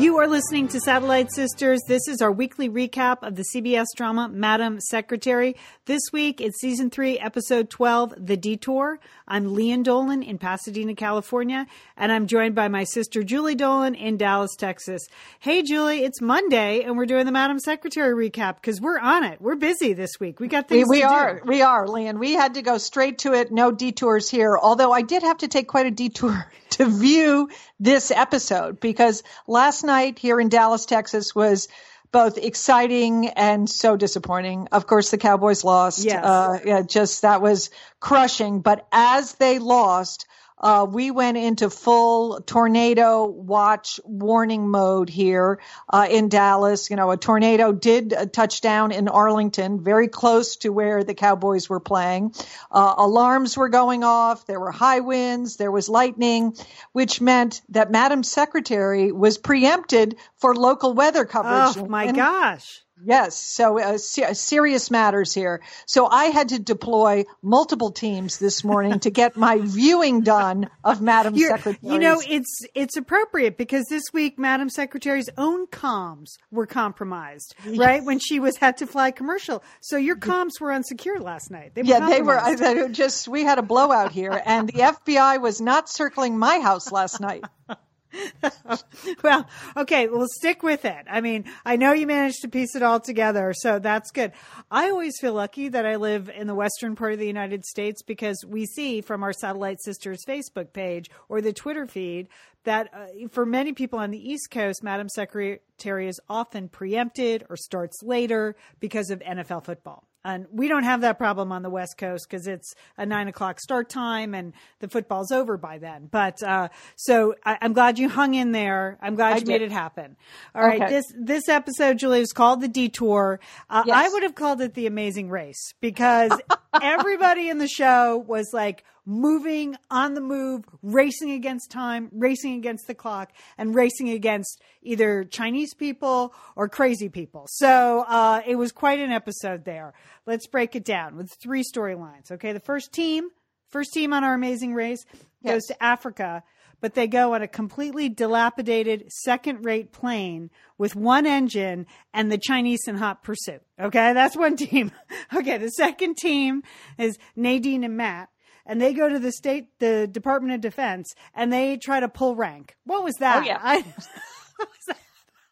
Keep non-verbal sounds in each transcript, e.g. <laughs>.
You are listening to Satellite Sisters. This is our weekly recap of the CBS drama Madam Secretary. This week it's season three, episode 12, The Detour. I'm Lian Dolan in Pasadena, California, and I'm joined by my sister Julie Dolan in Dallas, Texas. Hey, Julie, it's Monday, and we're doing the Madam Secretary recap because we're on it. We're busy this week. We got things we, we to are. do. We are, Lian. We had to go straight to it. No detours here. Although I did have to take quite a detour <laughs> to view this episode because last night here in Dallas, Texas was both exciting and so disappointing. Of course, the Cowboys lost. Yes. Uh, yeah, just that was crushing. But as they lost, uh, we went into full tornado watch warning mode here uh, in Dallas. You know, a tornado did uh, touch down in Arlington, very close to where the Cowboys were playing. Uh, alarms were going off. There were high winds. There was lightning, which meant that Madam Secretary was preempted for local weather coverage. Oh, my And- gosh. Yes, so uh, se- serious matters here. So I had to deploy multiple teams this morning to get my <laughs> viewing done of Madam You're- Secretary. You know, it's it's appropriate because this week Madam Secretary's own comms were compromised, right? When she was had to fly commercial. So your comms were unsecure last night. They were yeah, they were. I just we had a blowout here, and the FBI was not circling my house last night. <laughs> <laughs> well, okay, well, stick with it. I mean, I know you managed to piece it all together, so that's good. I always feel lucky that I live in the western part of the United States because we see from our Satellite Sisters Facebook page or the Twitter feed that uh, for many people on the East Coast, Madam Secretary is often preempted or starts later because of NFL football. And we don't have that problem on the West Coast because it's a nine o'clock start time and the football's over by then. But uh, so I, I'm glad you hung in there. I'm glad I you made it happen. All right, Okay. this this episode, Julie, was called the Detour. Uh, Yes. I would have called it the Amazing Race because <laughs> everybody in the show was like moving on the move, racing against time, racing against the clock, and racing against either Chinese people or crazy people. So uh, it was quite an episode there. Let's break it down with three storylines. Okay, the first team, first team on our Amazing Race goes Yes. to Africa, but they go on a completely dilapidated second rate plane with one engine and the Chinese in hot pursuit. Okay, that's one <laughs> team. Okay, the second team is Nadine and Matt. And they go to the state, the Department of Defense, and they try to pull rank. What was that? Oh, yeah. I, <laughs> was that?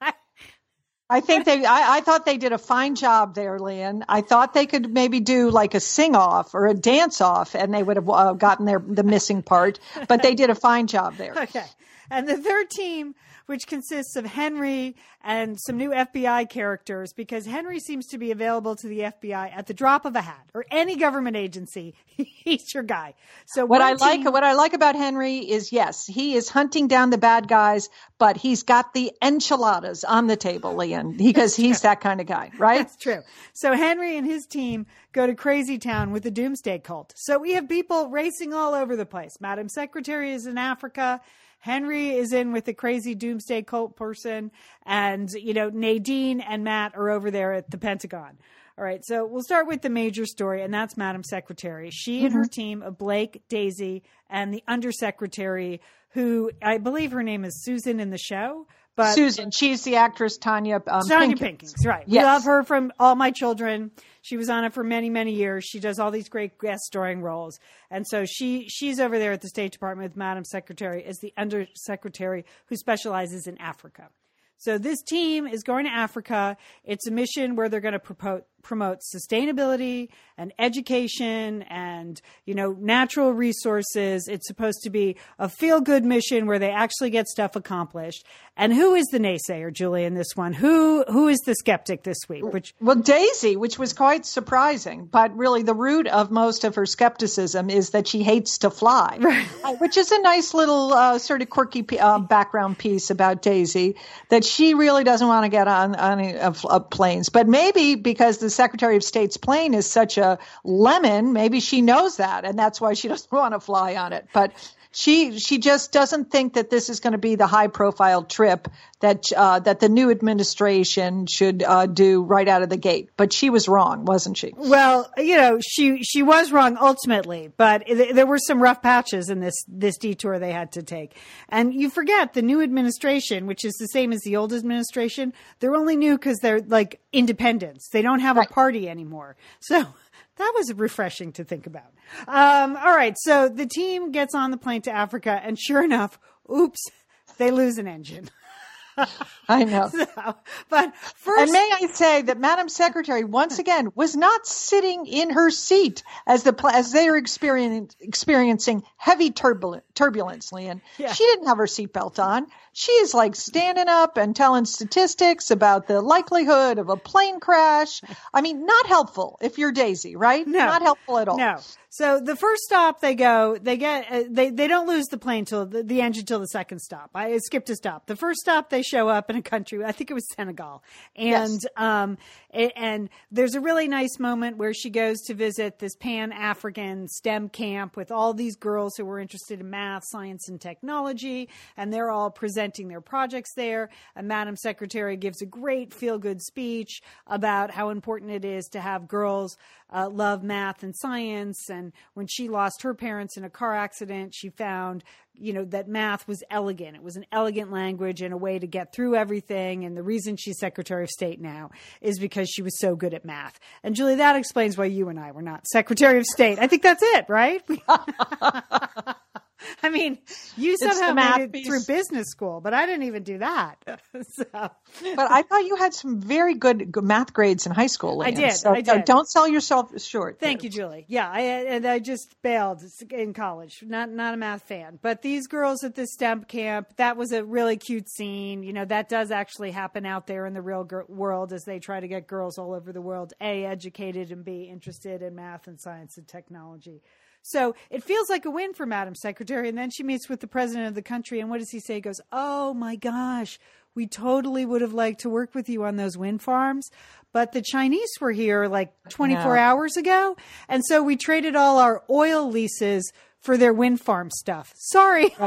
I- I think they. I, I thought they did a fine job there, Lynn. I thought they could maybe do like a sing off or a dance off, and they would have uh, gotten their the missing part. But they did a fine job there. <laughs> Okay. And the third team, which consists of Henry and some new FBI characters, because Henry seems to be available to the FBI at the drop of a hat or any government agency. <laughs> He's your guy. So What I like, what I like about Henry is yes, he is hunting down the bad guys, but he's got the enchiladas on the table, Lian, <laughs> because he's that kind of guy, right? That's true. So Henry and his team go to Crazy Town with the Doomsday Cult. So we have people racing all over the place. Madam Secretary is in Africa. Henry is in with the crazy Doomsday Cult person. And, you know, Nadine and Matt are over there at the Pentagon. All right. So we'll start with the major story, and that's Madam Secretary. She and her mm-hmm. team of Blake, Daisy, and the undersecretary, who I believe her name is Susan in the show. But Susan, she's the actress Tonya. Um, Tonya Pinkins. Pinkins, right. We Yes. love her from All My Children. She was on it for many, many years. She does all these great guest starring roles. And so she she's over there at the State Department with Madam Secretary as the undersecretary who specializes in Africa. So this team is going to Africa. It's a mission where they're going to promote promote sustainability and education and you know natural resources. It's supposed to be a feel good mission where they actually get stuff accomplished. And who is the naysayer, Julie, in this one? Who who is the skeptic this week? Which Well, Daisy, which was quite surprising, but really the root of most of her skepticism is that she hates to fly, <laughs> uh, which is a nice little uh, sort of quirky uh, background piece about Daisy that she really doesn't want to get on on of, of planes. But maybe because the Secretary of State's plane is such a lemon, maybe she knows that, and that's why she doesn't <laughs> want to fly on it. But she she just doesn't think that this is going to be the high profile trip that uh, that the new administration should uh, do right out of the gate. But she was wrong, wasn't she? Well, you know, she she was wrong ultimately, but th- there were some rough patches in this this detour they had to take. And you forget the new administration, which is the same as the old administration. They're only new because they're like independents. They don't have right. a party anymore. So <laughs> that was refreshing to think about. Um, all right, so the team gets on the plane to Africa, and sure enough, oops, they lose an engine. <laughs> <laughs> I know. So, but first, and may I say that Madam Secretary once again was not sitting in her seat as the as they are experiencing experiencing heavy turbulence. Turbulence, Lian. Yeah. She didn't have her seatbelt on. She is like standing up and telling statistics about the likelihood of a plane crash. I mean, not helpful if you're Daisy, right? No, not helpful at all. No. So the first stop they go, they get uh, they they don't lose the plane till the, the engine till the second stop. I skipped a stop. The first stop they show up in a country, I think it was Senegal, and yes. um and there's a really nice moment where she goes to visit this Pan African STEM camp with all these girls who were interested in math, science, and technology, and they're all presenting their projects there. And Madam Secretary gives a great feel good speech about how important it is to have girls uh, love math and science. And when she lost her parents in a car accident, she found, you know, that math was elegant. It was an elegant language and a way to get through everything. And the reason she's Secretary of State now is because she was so good at math. And Julie, that explains why you and I were not Secretary of State. I think that's it, right? <laughs> <laughs> <laughs> I mean, you somehow made it piece. through business school, but I didn't even do that. <laughs> so. But I thought you had some very good math grades in high school. Lian. I did. So, I did. Don't sell yourself short. Thank there. you, Julie. Yeah, I, and I just bailed in college. Not not a math fan, but these girls at this STEM camp. That was a really cute scene. You know, that does actually happen out there in the real gr- world as they try to get girls all over the world a educated and b interested in math and science and technology. So it feels like a win for Madam Secretary. And then she meets with the president of the country. And what does he say? He goes, Oh my gosh, we totally would have liked to work with you on those wind farms. But the Chinese were here like 24 hours ago. And so we traded all our oil leases for their wind farm stuff. Sorry. <laughs>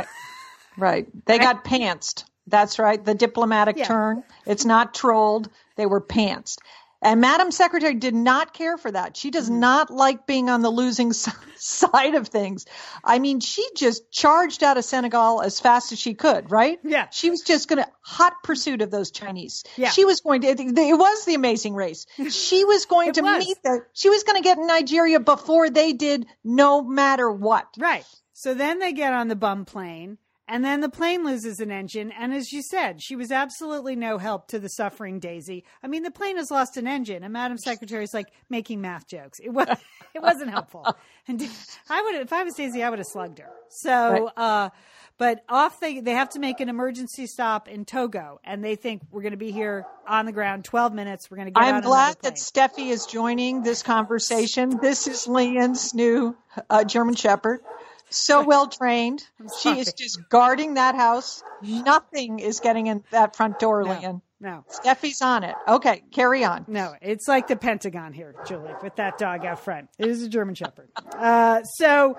Right. right. They got pantsed. That's right. The diplomatic yeah. turn. It's not trolled. They were pantsed. And Madam Secretary did not care for that. She does mm-hmm. not like being on the losing <laughs> side of things. I mean, she just charged out of Senegal as fast as she could, right? Yeah. She was just going to hot pursuit of those Chinese. Yeah. She was going to, it, it was the amazing race. <laughs> She was going to was. meet the, she was going to get in Nigeria before they did no matter what. Right. So then they get on the bum plane and then the plane loses an engine. And as you said, she was absolutely no help to the suffering Daisy. I mean, the plane has lost an engine, and Madam Secretary is like making math jokes. It was <laughs> it wasn't helpful. And I would, if I was Daisy, I would have slugged her. So, uh, but off they they have to make an emergency stop in Togo, and they think we're going to be here on the ground 12 minutes. We're going to get. I'm glad that Steffi is joining this conversation. This is Lian's new uh, German Shepherd so well trained. She is just guarding that house. Nothing is getting in that front door, no, Lian. No. Steffi's on it. Okay, carry on. No, it's like the Pentagon here, Julie, with that dog out front. It is a German Shepherd. Uh, so,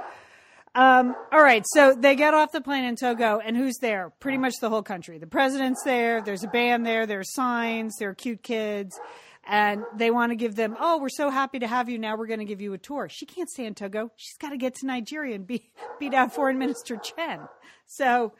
um, all right, so they get off the plane in Togo, and who's there? Pretty much the whole country. The president's there, there's a band there, there are signs, there are cute kids and they want to give them, oh, we're so happy to have you. Now we're going to give you a tour. She can't stay in Togo. She's got to get to Nigeria and be, beat out Foreign Minister Chen. So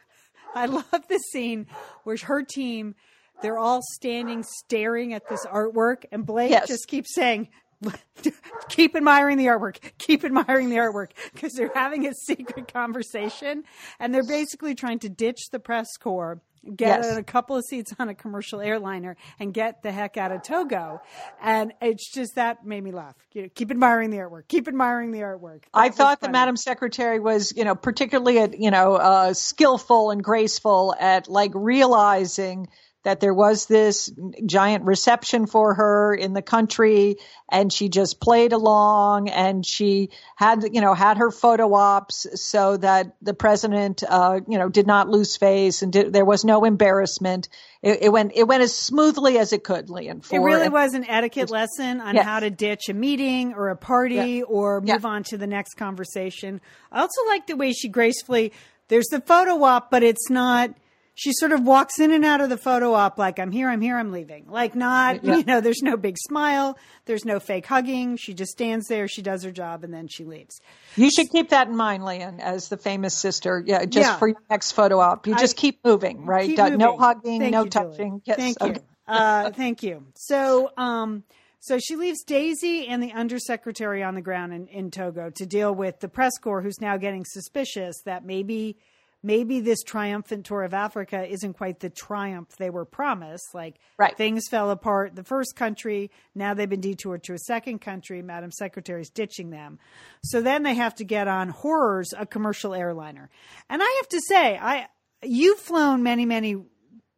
I love this scene where her team, they're all standing staring at this artwork, and Blake yes. just keeps saying, <laughs> keep admiring the artwork. Keep admiring the artwork because they're having a secret conversation and they're basically trying to ditch the press corps get yes. a couple of seats on a commercial airliner and get the heck out of Togo. And it's just that made me laugh. You know, keep admiring the artwork. Keep admiring the artwork. That I thought the Madam Secretary was, you know, particularly, at, you know, uh, skillful and graceful at like realizing that there was this giant reception for her in the country and she just played along and she had you know had her photo ops so that the president uh, you know did not lose face and did, there was no embarrassment it, it, went it went as smoothly as it could Lian it really was an etiquette lesson on yes. how to ditch a meeting or a party yeah. or move yeah. on to the next conversation I also like the way she gracefully there's the photo op but it's not she sort of walks in and out of the photo op like I'm here, I'm here, I'm leaving. Like not, Yeah. you know, there's no big smile, there's no fake hugging. She just stands there, she does her job, and then she leaves. You should keep that in mind, Lian, as the famous sister. Yeah, just Yeah. for your next photo op. You just keep moving, right? Keep Uh, No moving. hugging, Thank no you, touching. Yes. Thank okay. you. Uh, thank you. So, um, so she leaves Daisy and the undersecretary on the ground in, in Togo to deal with the press corps, who's now getting suspicious that maybe, maybe this triumphant tour of Africa isn't quite the triumph they were promised. Like Right. things fell apart. The first country, now they've been detoured to a second country. Madam Secretary's ditching them. So then they have to get on Horrors, a commercial airliner. And I have to say, I you've flown many, many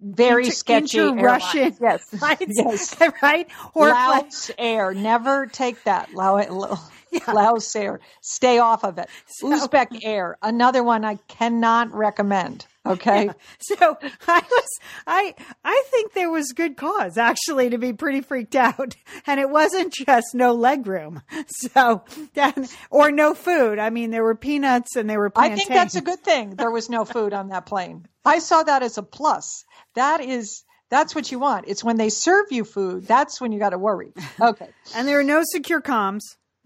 Very inter- sketchy. inter-Russian. Yes. flights, Yes. right? Or flight- Air. Never take that. Laos Air. Stay off of it. <laughs> Uzbek Air. Another one I cannot recommend. Okay. So I was, I, I think there was good cause actually to be pretty freaked out, <laughs> and it wasn't just no leg room. <laughs> So, or no food. I mean, there were peanuts and there were I think that's a good thing. There was no food on that plane. I saw that as a plus. That is, that's what you want. It's when they serve you food. That's when you got to worry. Okay. And there are no secure comms.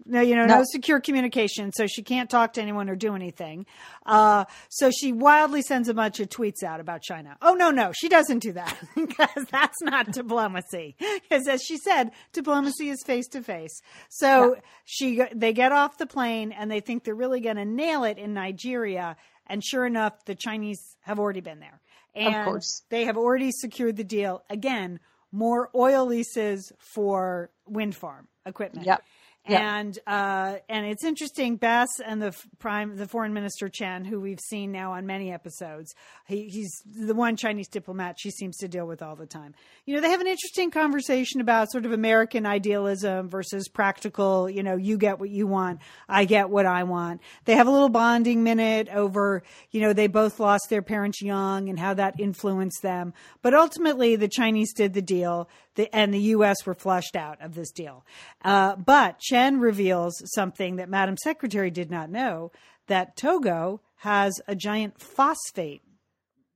No, you know, no. No. secure communication, so she can't talk to anyone or do anything. Uh, so she wildly sends a bunch of tweets out about China. Oh no, no, she doesn't do that <laughs> because that's not diplomacy. Because as she said, diplomacy is face to face. So she, they get off the plane and they think they're really going to nail it in Nigeria. And sure enough, the Chinese have already been there, and of course. they have already secured the deal again. More oil leases for wind farm equipment. Yep. Yep. And uh, and it's interesting. Bess and the prime, the foreign minister Chen, who we've seen now on many episodes, he, he's the one Chinese diplomat she seems to deal with all the time. You know, they have an interesting conversation about sort of American idealism versus practical. You know, you get what you want, I get what I want. They have a little bonding minute over. You know, they both lost their parents young and how that influenced them. But ultimately, the Chinese did the deal the, and the U.S. were flushed out of this deal. Uh, but Chen reveals something that Madam Secretary did not know that Togo has a giant phosphate.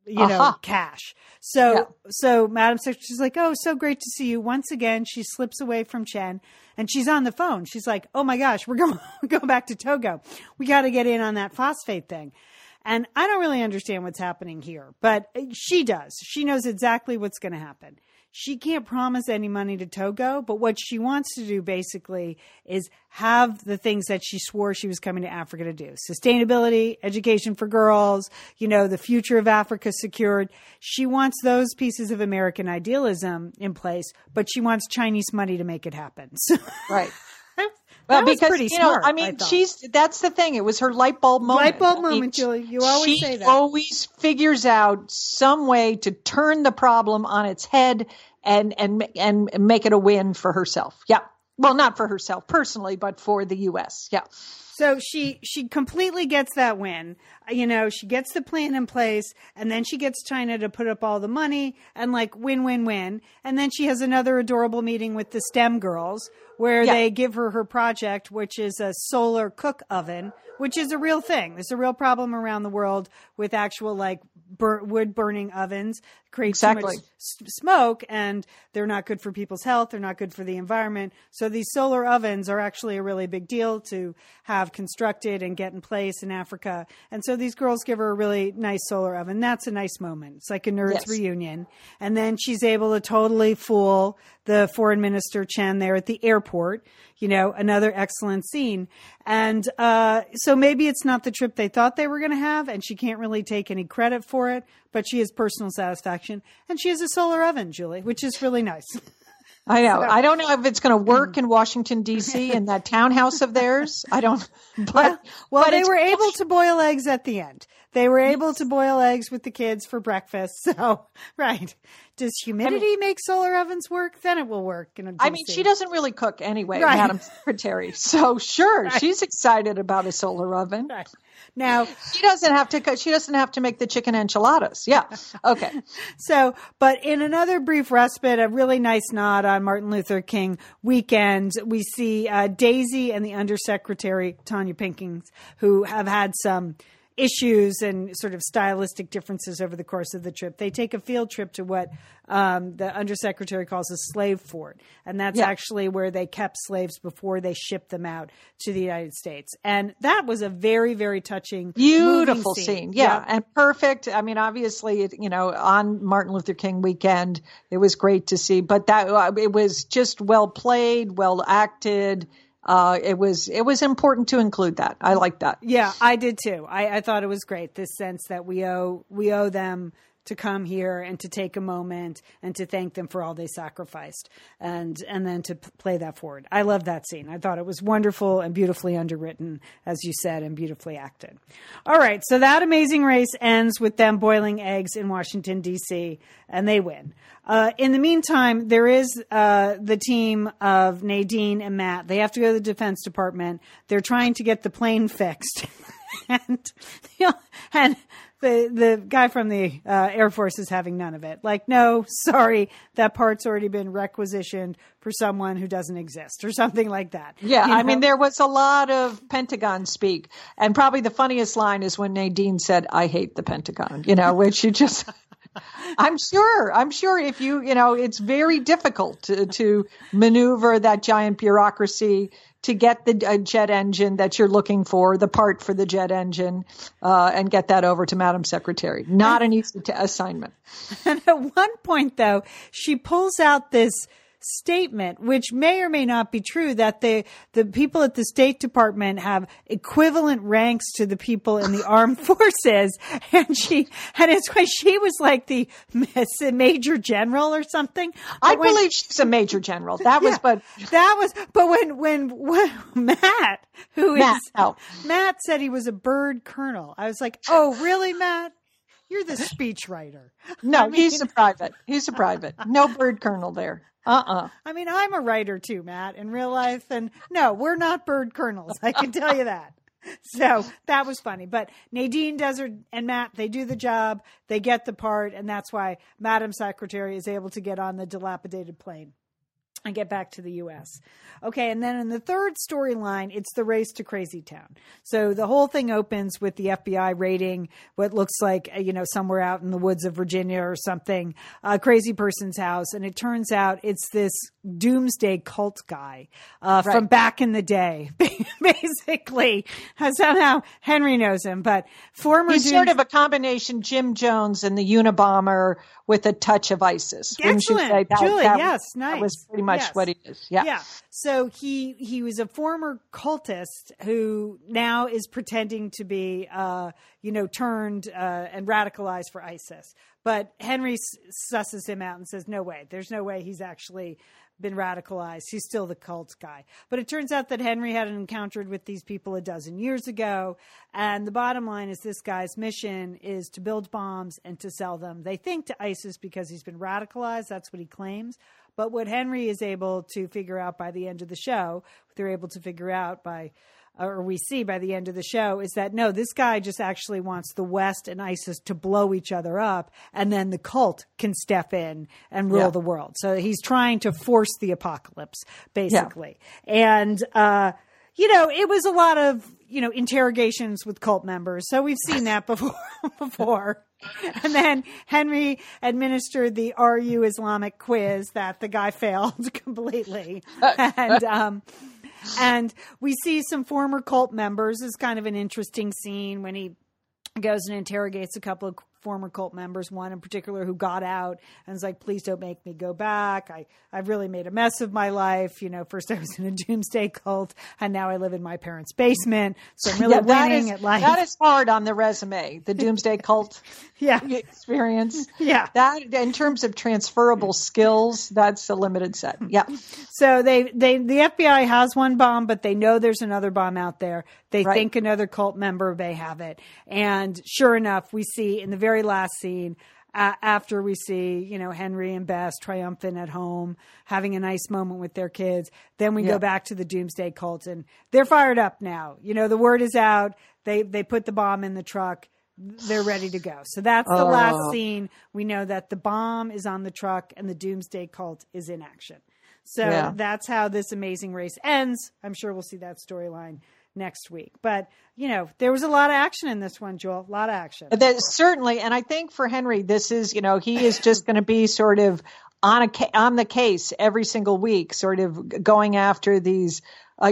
You know, Aha. cache. So, Yeah. so Madam Secretary's like, "Oh, so great to see you once again." She slips away from Chen, and she's on the phone. She's like, "Oh my gosh, we're <laughs> going we're back to Togo. We got to get in on that phosphate thing." And I don't really understand what's happening here, but she does. She knows exactly what's going to happen. She can't promise any money to Togo, but what she wants to do basically is have the things that she swore she was coming to Africa to do. Sustainability, education for girls, you know, the future of Africa secured. She wants those pieces of American idealism in place, but she wants Chinese money to make it happen. <laughs> So Right. That Well, was because pretty you know, smart. I mean, thought. she's that's the thing. It was her light bulb moment. Light bulb I mean, moment, Julie. You always say that. She always figures out some way to turn the problem on its head and and and make it a win for herself. Yeah. Well, not for herself personally, but for the U.S. Yeah. So she she completely gets that win. You know, she gets the plan in place, and then she gets China to put up all the money and like win win win. And then she has another adorable meeting with the STEM girls where Yeah. they give her her project, which is a solar cook oven, which is a real thing. There's a real problem around the world with actual like bur- wood burning ovens create Exactly. too much smoke and they're not good for people's health they're not good for the environment. So these solar ovens are actually a really big deal to have constructed and get in place in africa. And so these girls give her a really nice solar oven. That's a nice moment. It's like a nerds Yes. reunion. And then she's able to totally fool the foreign minister chen there at the airport you know another excellent scene. And uh, so maybe it's not the trip they thought they were going to have and she can't really take any credit for it but she has personal satisfaction and she has a solar oven julie which is really nice I know. I don't know if it's going to work in Washington D.C. <laughs> in that townhouse of theirs. I don't. But well, well but they were able to boil eggs at the end they were able to boil eggs with the kids for breakfast <laughs> so right does humidity make solar ovens work then it will work in a I mean, she doesn't really cook anyway, Right. Madam Secretary. So sure, she's excited about a solar oven. Right. now She doesn't have to. She doesn't have to make the chicken enchiladas. Yeah. Okay. <laughs> So, but in another brief respite, a really nice nod on Martin Luther King weekend, we see uh, Daisy and the Undersecretary Tonya Pinkins, who have had some issues and sort of stylistic differences over the course of the trip. They take a field trip to what um, the undersecretary calls a slave fort, and that's yeah. actually where they kept slaves before they shipped them out to the United States. And that was a very, very touching, beautiful scene. scene. Yeah, yeah, and perfect. I mean, obviously, you know, on Martin Luther King weekend, it was great to see, but that uh, it was just well played, well acted uh, it was it was important to include that. I like that. Yeah, I did too. I, I thought it was great. This sense that we owe we owe them to come here and to take a moment and to thank them for all they sacrificed and and then to p- play that forward. I love that scene. I thought it was wonderful and beautifully underwritten as you said and beautifully acted. All right, so that amazing race ends with them boiling eggs in Washington D.C. and they win. Uh, in the meantime, there is uh, the team of Nadine and Matt. They have to go to the Defense Department. They're trying to get the plane <laughs> fixed, <laughs> and <laughs> and the the guy from the uh, Air Force is having none of it. Like, no, sorry, that part's already been requisitioned for someone who doesn't exist, or something like that. Yeah, you know? I mean, there was a lot of Pentagon speak, and probably the funniest line is when Nadine said, "I hate the Pentagon," you know, which you just. <laughs> I'm sure. I'm sure if you, you know, it's very difficult to, to maneuver that giant bureaucracy to get the uh, jet engine that you're looking for, the part for the jet engine, uh, and get that over to Madam Secretary. Not an easy t- assignment. <laughs> And at one point, though, she pulls out this statement, which may or may not be true, that the, the people at the State Department have equivalent ranks to the people in the <laughs> armed forces. And she, and it's why she was like the major general or something. I when, believe she's a major general. That was, yeah, but that was, but when, when, when <laughs> Matt, who Matt, is, no. Matt said he was a bird colonel. I was like, oh, really, Matt? You're the <laughs> speechwriter. No, I mean, he's a private. He's a private. No bird colonel there. Uh-uh. I mean, I'm a writer too, Matt, in real life. And no, we're not bird colonels. I can tell you that. So that was funny. But Nadine does her and Matt, they do the job, they get the part, and that's why Madam Secretary is able to get on the dilapidated plane and get back to the US. Okay, and then in the third storyline, it's the race to Crazy Town. So the whole thing opens with the FBI raiding what looks like, uh, you know, somewhere out in the woods of Virginia or something, a crazy person's house. And it turns out it's this doomsday cult guy uh, right. from back in the day, <laughs> basically. Somehow Henry knows him, but former. He's sort of a combination Jim Jones and the Unabomber with a touch of ISIS. Excellent, that, Julie. That, yes, nice. That was pretty much yes. what he is. Yeah. Yeah. So he he was a former cultist who now is pretending to be, uh, you know, turned uh, and radicalized for ISIS. But Henry susses him out and says, "No way. There's no way he's actually been radicalized. He's still the cult guy. But it turns out that Henry had encountered with these people a dozen years ago. And the bottom line is this guy's mission is to build bombs and to sell them. They think to ISIS because he's been radicalized. That's what he claims. But what Henry is able to figure out by the end of the show, they're able to figure out by or we see by the end of the show is that no, this guy just actually wants the West and ISIS to blow each other up, and then the cult can step in and rule yeah. the world. So he's trying to force the apocalypse, basically. Yeah. And, uh, you know, it was a lot of, you know, interrogations with cult members. So we've seen that <laughs> before, <laughs> before. And then Henry administered the Are You Islamic quiz that the guy <laughs> failed completely. and, um, and we see some former cult members. It's kind of an interesting scene when he goes and interrogates a couple of former cult members, one in particular who got out and was like, please don't make me go back. I, I've really made a mess of my life. You know, first I was in a doomsday cult and now I live in my parents' basement. So I'm <laughs> really yeah, winning is, at life. That is hard on the resume, the doomsday <laughs> cult yeah. experience. <laughs> Yeah. That in terms of transferable skills, that's a limited set. Yeah. So they, they, the FBI has one bomb, but they know there's another bomb out there. They right. think another cult member may have it. And sure enough, we see in the very last scene, uh, after we see, you know, Henry and Bess triumphant at home, having a nice moment with their kids. Then we yeah. go back to the Doomsday Cult, and they're fired up now. You know, the word is out. They they put the bomb in the truck. They're ready to go. So that's the last oh. scene. We know that the bomb is on the truck and the Doomsday Cult is in action. So yeah. that's how this amazing race ends. I'm sure we'll see that storyline next week. But you know, there was a lot of action in this one, Joel. A lot of action. That certainly, and I think for Henry, this is you know he is just going to be sort of on a on the case every single week, sort of going after these uh,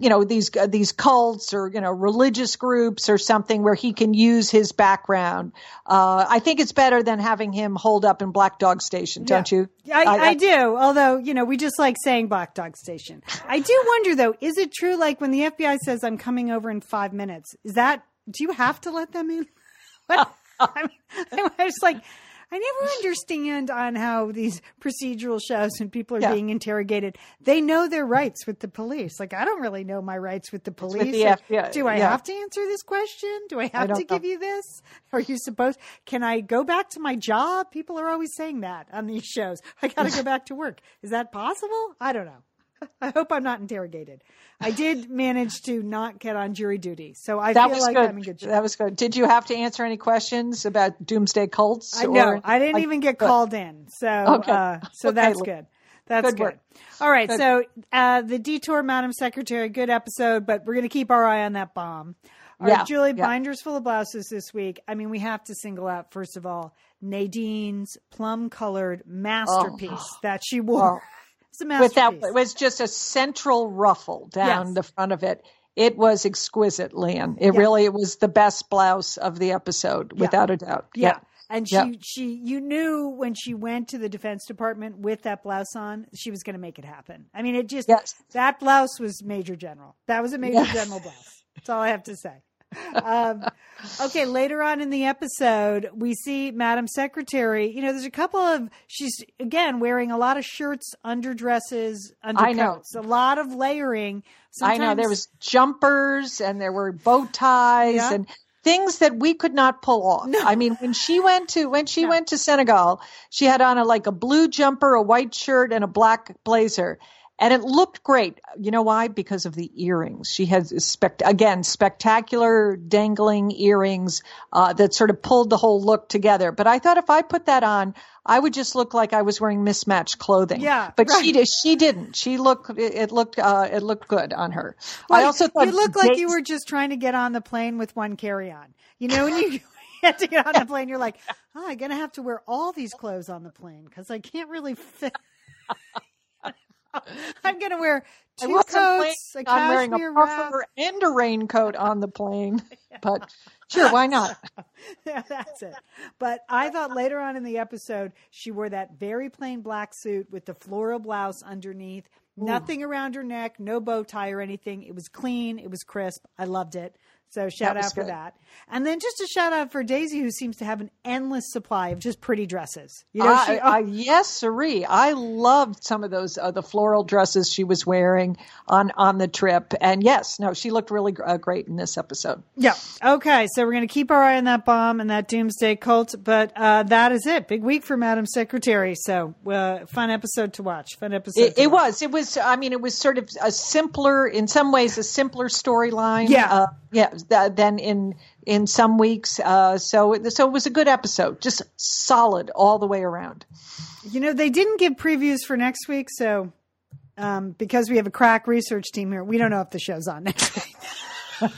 you know these uh, these cults or you know religious groups or something where he can use his background. Uh, I think it's better than having him hold up in Black Dog Station, don't yeah. you? I, I, I, do. Although you know we just like saying Black Dog Station. I do wonder though, is it true? Like when the FBI says I'm coming over in five minutes, is that do you have to let them in? <laughs> I mean, <laughs> I was like I never understand on how these procedural shows and people are yeah. being interrogated. They know their rights with the police. Like I don't really know my rights with the police. With the FBI, do I yeah. have to answer this question? Do I have I to give know. you this? Are you supposed? Can I go back to my job? People are always saying that on these shows. I got to <laughs> go back to work. Is that possible? I don't know. <laughs> I hope I'm not interrogated. I did manage to not get on jury duty, so I that feel like good. I'm in good shape. That was good. Did you have to answer any questions about doomsday cults? I know I didn't like, even get called in, so okay. uh, so okay. that's good. That's good. good. All right, good. so uh, the detour, Madam Secretary, good episode, but we're going to keep our eye on that bomb. Our yeah, Julie yeah. binders full of blouses this week. I mean, we have to single out first of all Nadine's plum-colored masterpiece oh. that she wore. Oh it's a masterpiece. With that, it was just a central ruffle down yes. the front of it. It was exquisite, Lian. It yeah. really it was the best blouse of the episode, yeah. without a doubt. Yeah. yeah. And she, she, you knew when she went to the Defense Department with that blouse on, she was going to make it happen. I mean, it just yes. that blouse was Major General. That was a Major yes. General blouse. That's all I have to say <laughs> um, okay, later on in the episode, we see Madam Secretary. You know, there's a couple of she's again wearing a lot of shirts, underdresses, undercoats, a lot of layering. Sometimes, I know there was jumpers and there were bow ties yeah. and things that we could not pull off. No. I mean, when she went to when she <laughs> no. went to Senegal, she had on a like a blue jumper, a white shirt, and a black blazer and it looked great. You know why? Because of the earrings. She has spect- again spectacular dangling earrings uh, that sort of pulled the whole look together. But I thought if I put that on, I would just look like I was wearing mismatched clothing. Yeah, but right. she did. She didn't. She looked. It, it looked. Uh, it looked good on her. Well, I also thought you looked like you were just trying to get on the plane with one carry on. You know when you. <laughs> had to get on the plane. You're like, oh, I'm gonna have to wear all these clothes on the plane because I can't really fit. <laughs> <laughs> I'm going to wear two coats, a I'm wearing a puffer wrap. and a raincoat on the plane. <laughs> But sure, why not? <laughs> yeah, that's it. But I thought later on in the episode, she wore that very plain black suit with the floral blouse underneath, Ooh. nothing around her neck, no bow tie or anything. It was clean, it was crisp. I loved it. So shout out for good. that. And then just a shout out for Daisy, who seems to have an endless supply of just pretty dresses. You know, she, oh. yes, Sari. I loved some of those uh, the floral dresses she was wearing on on the trip. And yes, no, she looked really uh, great in this episode. Yeah. Okay, so we're going to keep our eye on that bomb and that doomsday cult. But uh, that is it. Big week for Madam Secretary. So uh, fun episode to watch. Fun episode. It, it was. It was. I mean, it was sort of a simpler, in some ways, a simpler storyline. Yeah. Uh, yeah than in in some weeks. Uh, so so it was a good episode, just solid all the way around. You know, they didn't give previews for next week, so um, because we have a crack research team here, we don't know if the show's on next week. <laughs>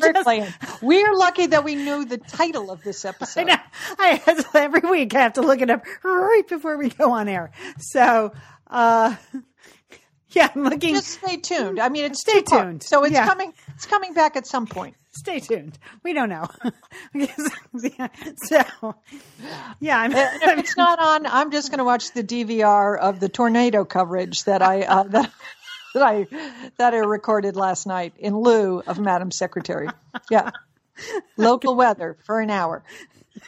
just, We're lucky that we knew the title of this episode. I know. I, every week I have to look it up right before we go on air. So, uh, <laughs> yeah, I'm looking. Just stay tuned. I mean, it's stay tuned. So it's yeah. coming. It's coming back at some point. <laughs> Stay tuned. We don't know. <laughs> so, yeah, I'm, if it's not on, I'm just going to watch the DVR of the tornado coverage that I uh, that that I that I recorded last night in lieu of Madam Secretary. Yeah, local weather for an hour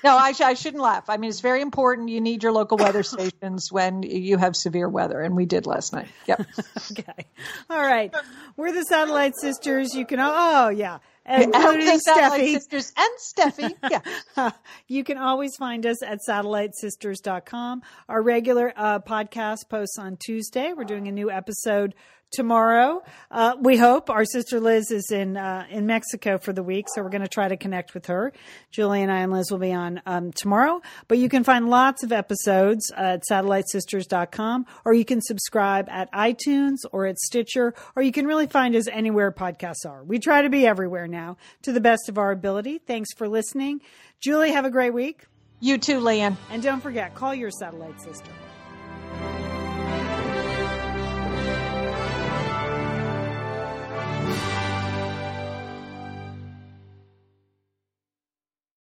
no, I, sh- I shouldn't laugh. I mean, it's very important. You need your local weather <coughs> stations when you have severe weather, and we did last night. Yep. <laughs> okay. All right. We're the Satellite Sisters. You can. Oh, yeah. Including Steffi. Sisters and Steffi. <laughs> Yeah. you can always find us at satellitesisters.com. Our regular uh, podcast posts on Tuesday. We're doing a new episode tomorrow. Uh, we hope our sister Liz is in uh, in Mexico for the week, so we're going to try to connect with her. Julie and I and Liz will be on um, tomorrow, but you can find lots of episodes at satellitesisters.com, or you can subscribe at iTunes or at Stitcher, or you can really find us anywhere podcasts are. We try to be everywhere now to the best of our ability. Thanks for listening. Julie, have a great week. You too, Lian. And don't forget, call your satellite sister.